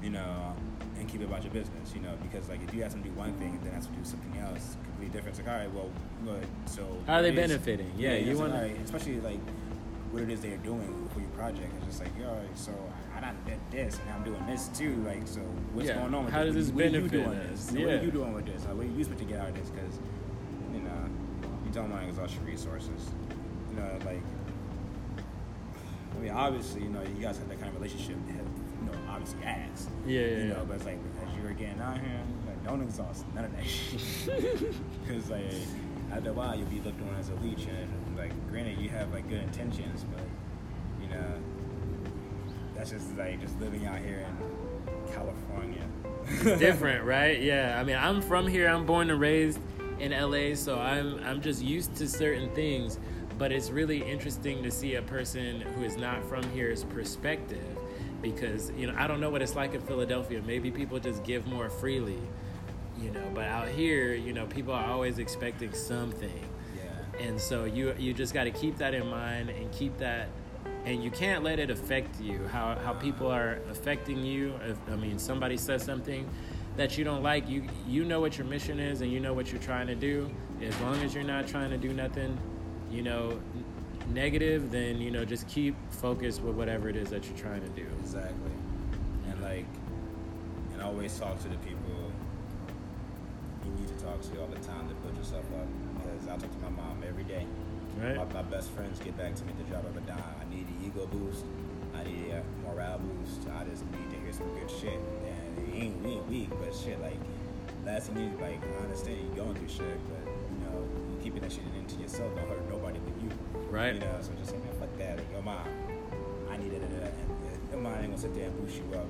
you know, and keep it about your business, you know, because like if you ask them to do one thing, then ask them to do something else completely different. It's like, all right, well, good. So How are they benefiting? Yeah, you it's like, wanna- all right, especially like what it is they're doing for your project. It's just like, yo, so I done did this, and I'm doing this too. Like, so what's Yeah, going on with how this? does What this are you- what are you benefit doing us? this? What are you doing with this? Like, what are you supposed to get out of this? Because you know, you don't want to exhaust your resources. You know, like I mean, obviously, you know, you guys have that kind of relationship. You, have, you know, obviously, ask. Yeah, yeah, You know, yeah. but it's like as you're getting out here, like don't exhaust none of that shit. Because like after a while, you'll be looked on as a leech, and like granted, you have like good intentions, but you know, that's just like just living out here in California. different, right? Yeah. I mean, I'm from here. I'm born and raised in LA, so I'm I'm just used to certain things. But it's really interesting to see a person who is not from here's perspective, because you know I don't know what it's like in Philadelphia. Maybe people just give more freely, you know. But out here, you know, people are always expecting something. Yeah. and so you you just got to keep that in mind and keep that and you can't let it affect you how how people are affecting you if i mean somebody says something that you don't like you you know what your mission is and you know what you're trying to do as long as you're not trying to do nothing you know negative then you know just keep focused with whatever it is that you're trying to do Exactly. And like, and always talk to the people you need to talk to all the time to build yourself up. Because I talk to my mom every day. right My, my best friends get back to me the drop of a dime. I need ego boost. I need a morale boost. I just need to hear some good shit. And it ain't, we ain't weak, but shit, like, last thing you need, like, I understand you going through shit, but, you know, you keeping that shit into yourself don't hurt nobody but you. Right. You know, so just like, man, fuck that. Your mom, I needed it. And your mom ain't gonna sit there and boost you up.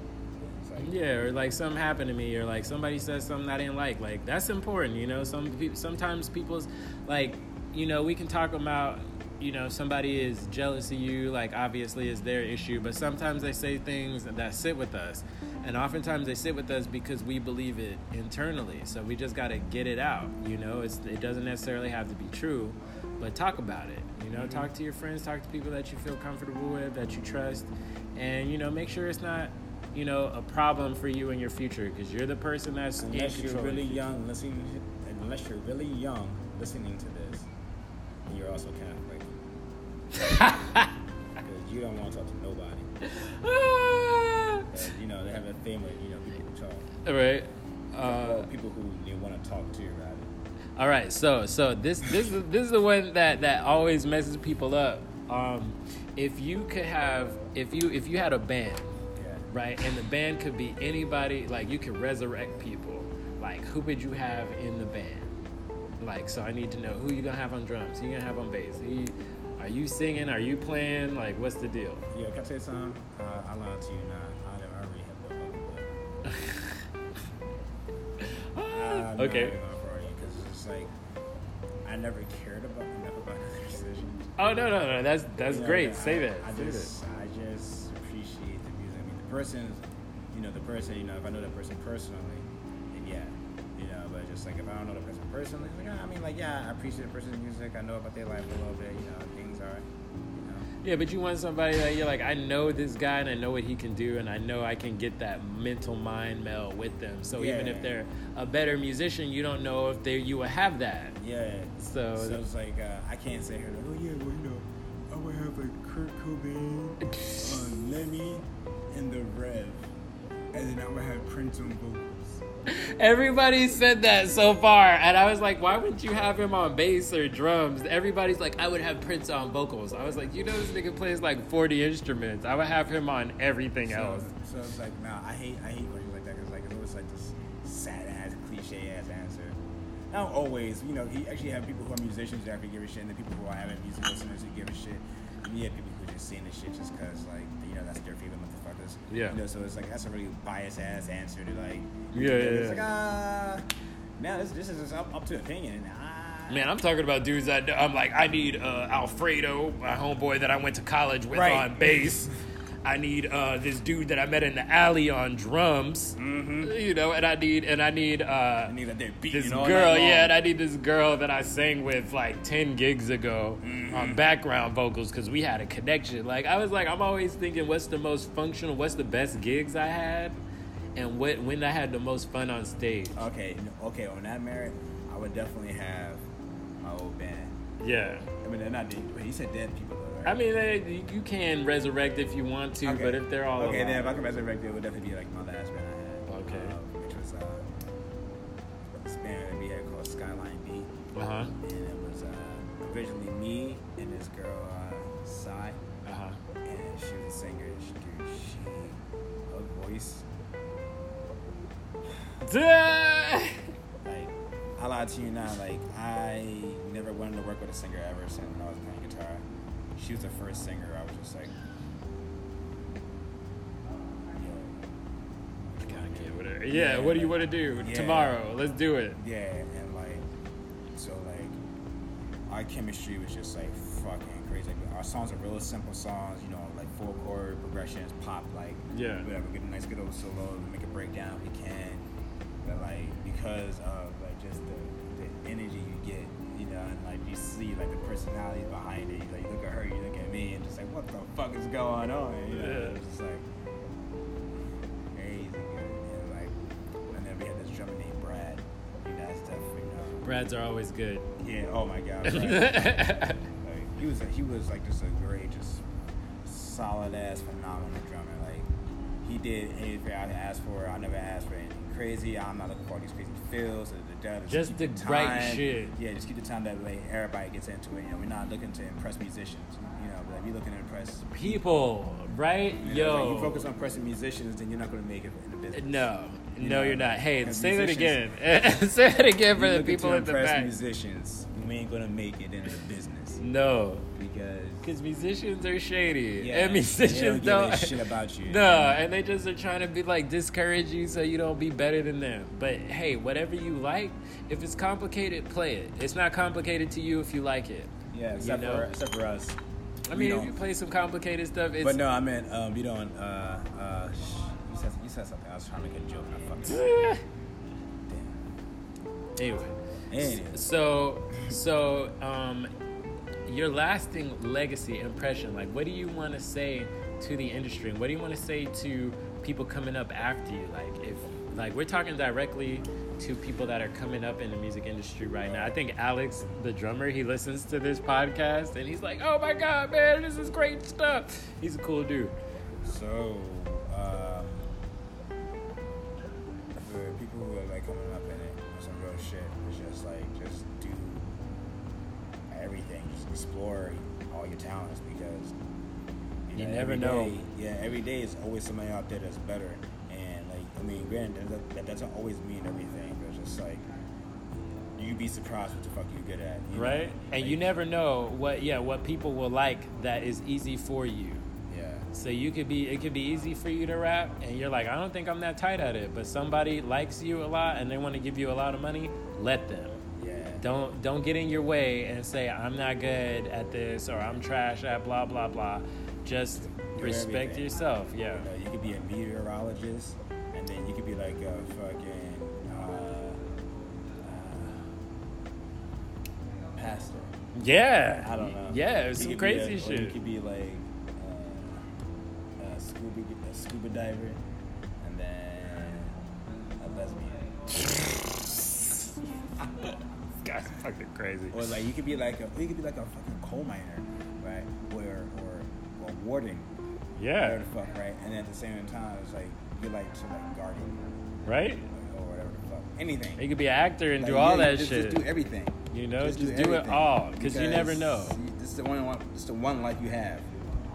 Like, Yeah, or like something happened to me, or like somebody said something I didn't like. Like that's important, you know. Some sometimes people's like, you know, we can talk about, you know, somebody is jealous of you. Like obviously, is their issue, but sometimes they say things that sit with us, and oftentimes they sit with us because we believe it internally. So we just got to get it out. You know, it's it doesn't necessarily have to be true, but talk about it. You know, talk to your friends, talk to people that you feel comfortable with, that you trust, and you know, make sure it's not you know, a problem for you in your future because you're the person that's unless you're really young listening, unless you're really young listening to this, you're also Catholic. Because you don't want to talk to nobody. Ah! you know, they have a thing with, you know, people who talk. all right. Uh, people who they want to talk to, right? all right. So, so this this is this is the one that that always messes people up. Um, if you could have, if you if you had a band, Yeah. right, and the band could be anybody, like you could resurrect people. Like, who would you have in the band? Like, so I need to know who you gonna have on drums, who you gonna have on bass. Who you, are you singing? Are you playing? Like, what's the deal? Yeah, can I tell you something? Uh, I'll lie to you now. I I already have no fucking Okay. Because it's just like, I never cared about enough about other musicians. Oh no no no! That's that's You know, great. I- Say that. I Say just, I just appreciate the music. I mean, the person, you know, the person, you know, if I know that person personally, then yeah, you know, but just like if I don't know the person personally, like, I mean, like, yeah, I appreciate the person's music. I know about their life a little bit, you know, things are, you know. that. Yeah, but you want somebody that you're like, I know this guy and I know what he can do, and I know I can get that mental mind meld with them. So even if they're a better musician, you don't know if they you will have that. Yeah. So- so it's like uh, I can't say her. Like, oh yeah, well you know, I would have like Kurt Cobain, uh, Lemmy, and the Rev, and then I would have Prince on vocals. Everybody said that so far, and I was like, why wouldn't you have him on bass or drums? Everybody's like, I would have Prince on vocals. I was like, you know, this nigga plays like 40 instruments. I would have him on everything So, else. so it's like, nah, I hate I hate questions like that because like it's always like this sad ass cliche ass answer. Not always, you know. You actually have people who are musicians that actually give a shit, and then people who are avid music listeners who give a shit. And you have people who just saying this shit just because like you know that's their favorite motherfuckers. Yeah. You know, so it's like that's a really biased ass answer to like. Yeah, yeah, It's yeah. like ah, man, this this is up, up to opinion. Ah, Man, I'm talking about dudes that I'm like, I need uh, Alfredo, my homeboy that I went to college with Right. on bass. I need uh, this dude that I met in the alley on drums. Mm-hmm. You know, and I need and I need uh, I need that beating this girl, yeah, and I need this girl that I sang with like ten gigs ago Mm-hmm. on background vocals because we had a connection. Like I was like, I'm always thinking, what's the most functional, what's the best gigs I had, and what when I had the most fun on stage. Okay, okay. On that merit, I would definitely have my old band. Yeah, I mean, they're not dead, but he said dead people? I mean, they, you can resurrect if you want to, Okay. but if they're all okay, alive- then if I can resurrect it, it would definitely be like my last band I had. Okay. uh, which was uh, this band that we had called Skyline B, uh-huh, and it was uh, originally me and this girl uh, Sai, uh-huh. and she was a singer. She, dude, she her voice, like I lie to you now, like I never wanted to work with a singer ever since when I was playing guitar. She was the first singer. I was just like, yo, Gotta get with her. Yeah, what do you want to do Yeah. tomorrow? Let's do it. Yeah, and like, so like, our chemistry was just like fucking crazy. Like, our songs are real simple songs, you know, like four chord progressions, pop, like, Yeah. whatever. Get a nice good old solo, make a breakdown if we can. But like, because of like just the, the energy you get, you know, and like you see like the personalities behind it. Like, you look at her, you look at me, and just like, what the fuck is going on? You know, Yeah. it's just like crazy good. And like, we had this drummer named Brad. You know, that's definitely, you know, Brads are always good. yeah. Oh my god. Like, he was he was like just a great, just solid ass, phenomenal drummer. Like he did anything I asked for. I never asked for anything crazy. I'm not looking for all these crazy fills. Da, da, da, Just keep the right time. shit. Yeah, just keep the time that way everybody gets into it. You know, we're not looking to impress musicians. You know, but if you're looking to impress People, right? you know, Yo. like, you focus on impressing musicians, then you're not going to make it in the business. No, You no, know, you're not. Hey, say that again. say that again for the people to in the back. musicians. We ain't gonna make it in the business No, because musicians are shady, yeah, and musicians they don't, don't. shit about you. No, and they just are trying to be like discourage you so you don't be better than them. But hey, whatever you like, if it's complicated, play it. It's not complicated to you if you like it. yeah, except know? for except for us. I mean, if you play some complicated stuff, it's But no, I meant um, we don't. Uh, uh, sh- you said you said something. I was trying to make a joke. and I fucked it. anyway. Anyway, So, so um, your lasting legacy impression, like, what do you want to say to the industry? And what do you want to say to people coming up after you? Like, if like we're talking directly to people that are coming up in the music industry right now. I think Alex, the drummer, he listens to this podcast and he's like, "Oh my god, man, this is great stuff." He's a cool dude. so explore all your talents because You know, never know. day- yeah, every day is always somebody out there that's better. And like, I mean, granted, that, that doesn't always mean everything, but it's just like you'd be surprised what the fuck you're good at, you know? Right? And you never know what yeah, what people will like that is easy for you. Yeah. So you could be it could be easy for you to rap and you're like, I don't think I'm that tight at it, but somebody likes you a lot and they want to give you a lot of money, let them. Don't don't get in your way and say I'm not good at this or I'm trash at blah blah blah. Just respect everything. yourself. Yeah. You, know, you could be a meteorologist, and then you could be like a fucking uh, uh, pastor. Yeah. I don't know. Yeah, You some crazy a- Or you could be like uh, a scuba a scuba diver, and then a lesbian. Guy's fucking crazy. Or like you could be like a you could be like a fucking coal miner, right? Or or or warden. Yeah. Whatever the fuck, right? And at the same time, it's like you're like some like guardian Right? or whatever the fuck. Anything. You could be an actor and Like, do all yeah, that just, shit. Just do everything. You know, just, do, it all because you never know. This is the one. one- This is the one life you have.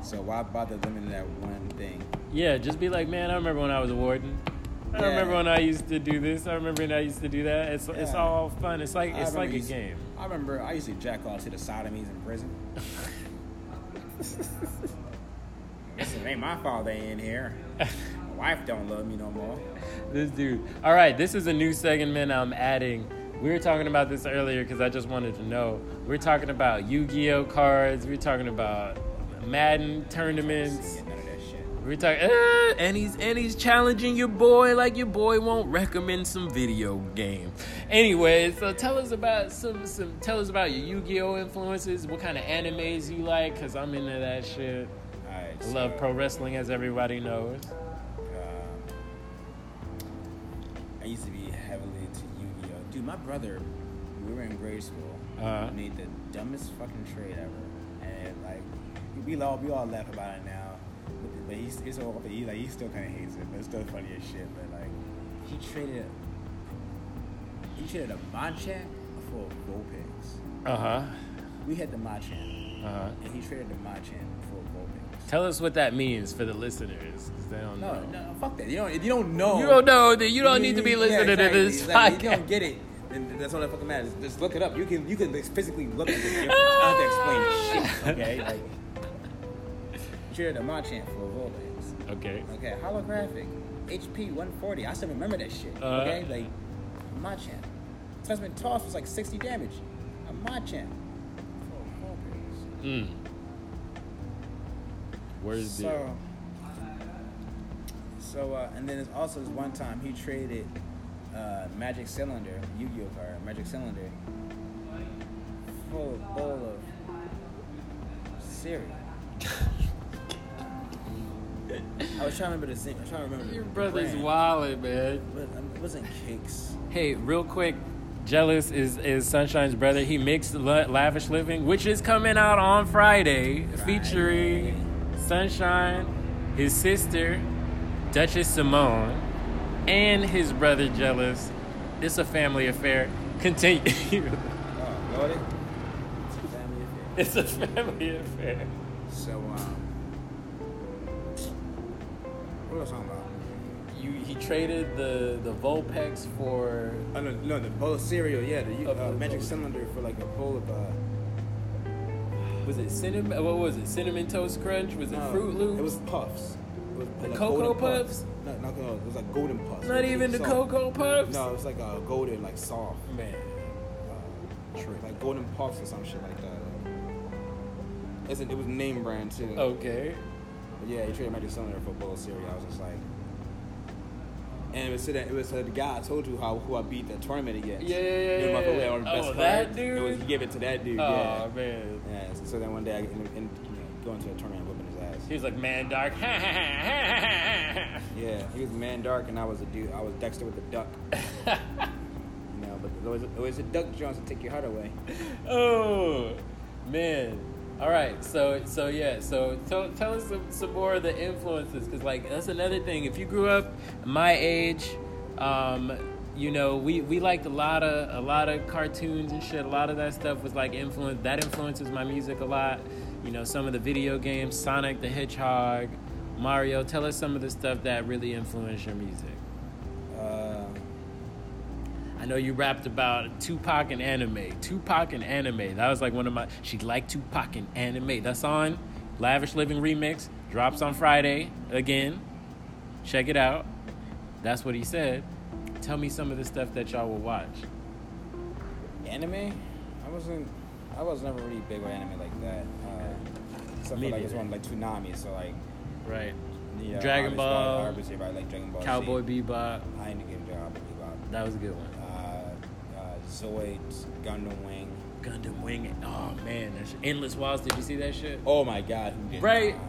So why bother limiting that one thing? Yeah, just be like, man, I remember when I was a warden. I Yeah. remember when I used to do this. I remember when I used to do that. It's it's all fun. It's like it's like a used- game. I remember I used to jack off to the sodomies in prison. Listen, it ain't my fault they in here. My wife don't love me no more. This dude. All right, this is a new segment I'm adding. We were talking about this earlier because I just wanted to know. We're talking about Yu-Gi-Oh cards. We're talking about Madden tournaments. Yeah, none of that. We talk, uh, and he's and he's challenging your boy like your boy won't recommend some video game. Anyway, so tell us about some some tell us about your Yu-Gi-Oh influences. What kind of animes you like? Cause I'm into that shit. Alright, I so, love pro wrestling, as everybody knows. um, I used to be heavily into Yu-Gi-Oh. Dude, my brother, we were in grade school, Uh-huh. made the dumbest fucking trade ever, and like we all we all laugh about it now, but, but he's it's all he like he still kind of hates it, but it's still funny as shit. But like he traded he traded a Machamp for a Vulpix. Uh huh. We had the Machamp, Uh huh. and he traded the Machamp for a Vulpix. Tell us what that means for the listeners, cause they don't No, know. no, fuck that. You don't. If you don't know, You don't know that you don't You- need to be yeah, listening exactly, to this exactly. If you don't get it, then that's all that fucking matters. Just look it up. You can you can physically look at the difference. I don't have to explain shit. Okay, like a Machamp for Vulpix. Okay. Okay, holographic, HP 140. I still remember that shit. Uh, okay, like Machamp. Testament toss was like 60 damage. A Machamp. Mm. Where's the? So, so uh, and then there's also this one time he traded uh, Magic Cylinder, Yu-Gi-Oh card, Magic Cylinder, full of bowl of cereal. I was trying to remember the thing. I was trying to remember Your the brother's wildin', man. But, um, it wasn't cakes. Hey, real quick, Jealous is, is Sunshine's brother. He mixed La- Lavish Living, which is coming out on Friday, featuring Sunshine, his sister, Duchess Simone, and his brother Jealous. It's a family affair. Continue. Oh, got it. It's a family affair. it's a family affair. So, um, what was I talking about? You, he traded the, the Vulpix for. Oh, no, no, the bowl of cereal, yeah, the uh, magic bowl. cylinder for like a bowl of uh, Was it cinnamon? What was it? Cinnamon Toast Crunch? Was it no, Froot Loops? It was puffs. It was The like Cocoa golden Puffs? No, no, no, it was like golden puffs. Not even the soft. Cocoa Puffs? No, it was like a golden, like soft, Man. uh, tr- like golden puffs or some shit like that. It's a, it was name brand too. Okay. But yeah, he traded magic cylinder for bowl of cereal. I was just like. And it was to that, it was to the guy I told you how who I beat the tournament against. Yeah, yeah, yeah, You know, my yeah, favorite, yeah. one of the best Oh, that cards. It was, dude? he gave it to that dude. Oh yeah. man. Yeah, so, then one day I ended up in, you know, going to a tournament whooping his ass. He was like man dark. Yeah, he was man dark and I was a dude. I was Dexter with a duck. You know, but it was, it was a duck Jones to take your heart away. oh man. All right. So so yeah. So tell, tell us some, some more of the influences because like that's another thing. If you grew up my age, um, you know we we liked a lot of a lot of cartoons and shit. A lot of that stuff was like influence that influences my music a lot. You know some of the video games, Sonic the Hedgehog, Mario. Tell us some of the stuff that really influenced your music. I know you rapped about Tupac and anime. Tupac and anime. That was like one of my. She liked Tupac and anime. That's on Lavish Living Remix. Drops on Friday again. Check it out. That's what he said. Tell me some of the stuff that y'all will watch. anime? I wasn't. I was never really big with anime like that. Uh, except for like this one like Toonami. So like Right. yeah, Dragon obviously, Ball, Obviously, right, like Dragon Ball. Z. Cowboy Bebop. I ain't get Cowboy Bebop. That was a good one. Uh, uh, Zoid, Gundam Wing. Gundam Wing. Oh man, that's Endless Waltz. Did you see that shit? Oh my God, who did Right. not?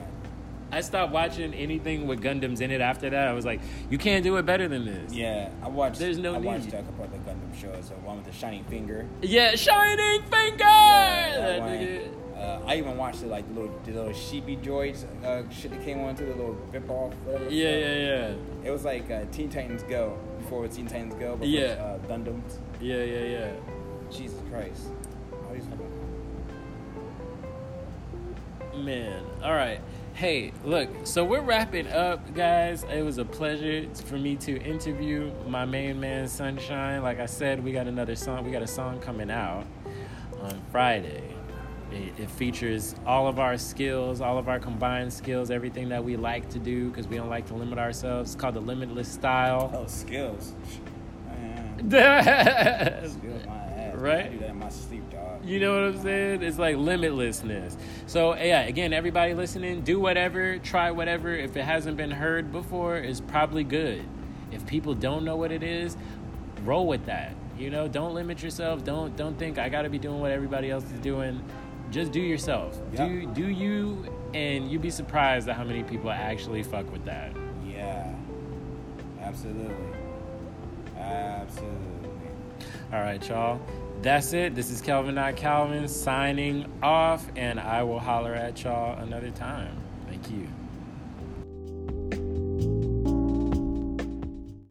I stopped watching anything with Gundams in it after that. I was like, you can't do it better than this. Yeah, I watched. There's no I watched need. a couple of the Gundam shows. The one with the shining finger. Yeah, Shining Finger. That one. nigga. Uh, I even watched the like the little the little sheepy droids uh, shit that came onto the little rip off. Yeah, yeah, yeah, It was like uh, Teen Titans Go before it was Teen Titans Go. Before Yeah. Uh, Gundams. yeah, yeah, yeah. Jesus Christ. All these fucking- Man, all right. Hey, look. So we're wrapping up, guys. It was a pleasure for me to interview my main man, Sunshine. Like I said, we got another song. We got a song coming out on Friday. It, it features all of our skills, all of our combined skills, everything that we like to do because we don't like to limit ourselves. It's called the Limitless Style. Oh, skills. Man, you feel my ass. Right? I do that in my sleep. You know what I'm saying? It's like limitlessness. So yeah, again, everybody listening, do whatever, try whatever. If it hasn't been heard before, it's probably good. If people don't know what it is, roll with that. You know, don't limit yourself. Don't don't think I got to be doing what everybody else is doing. Just do yourself. Yeah. Do do you, and you'd be surprised at how many people actually fuck with that. Yeah. Absolutely. Absolutely. All right, y'all. That's it. This is Kelvin, not Calvin, signing off, and I will holler at y'all another time. Thank you.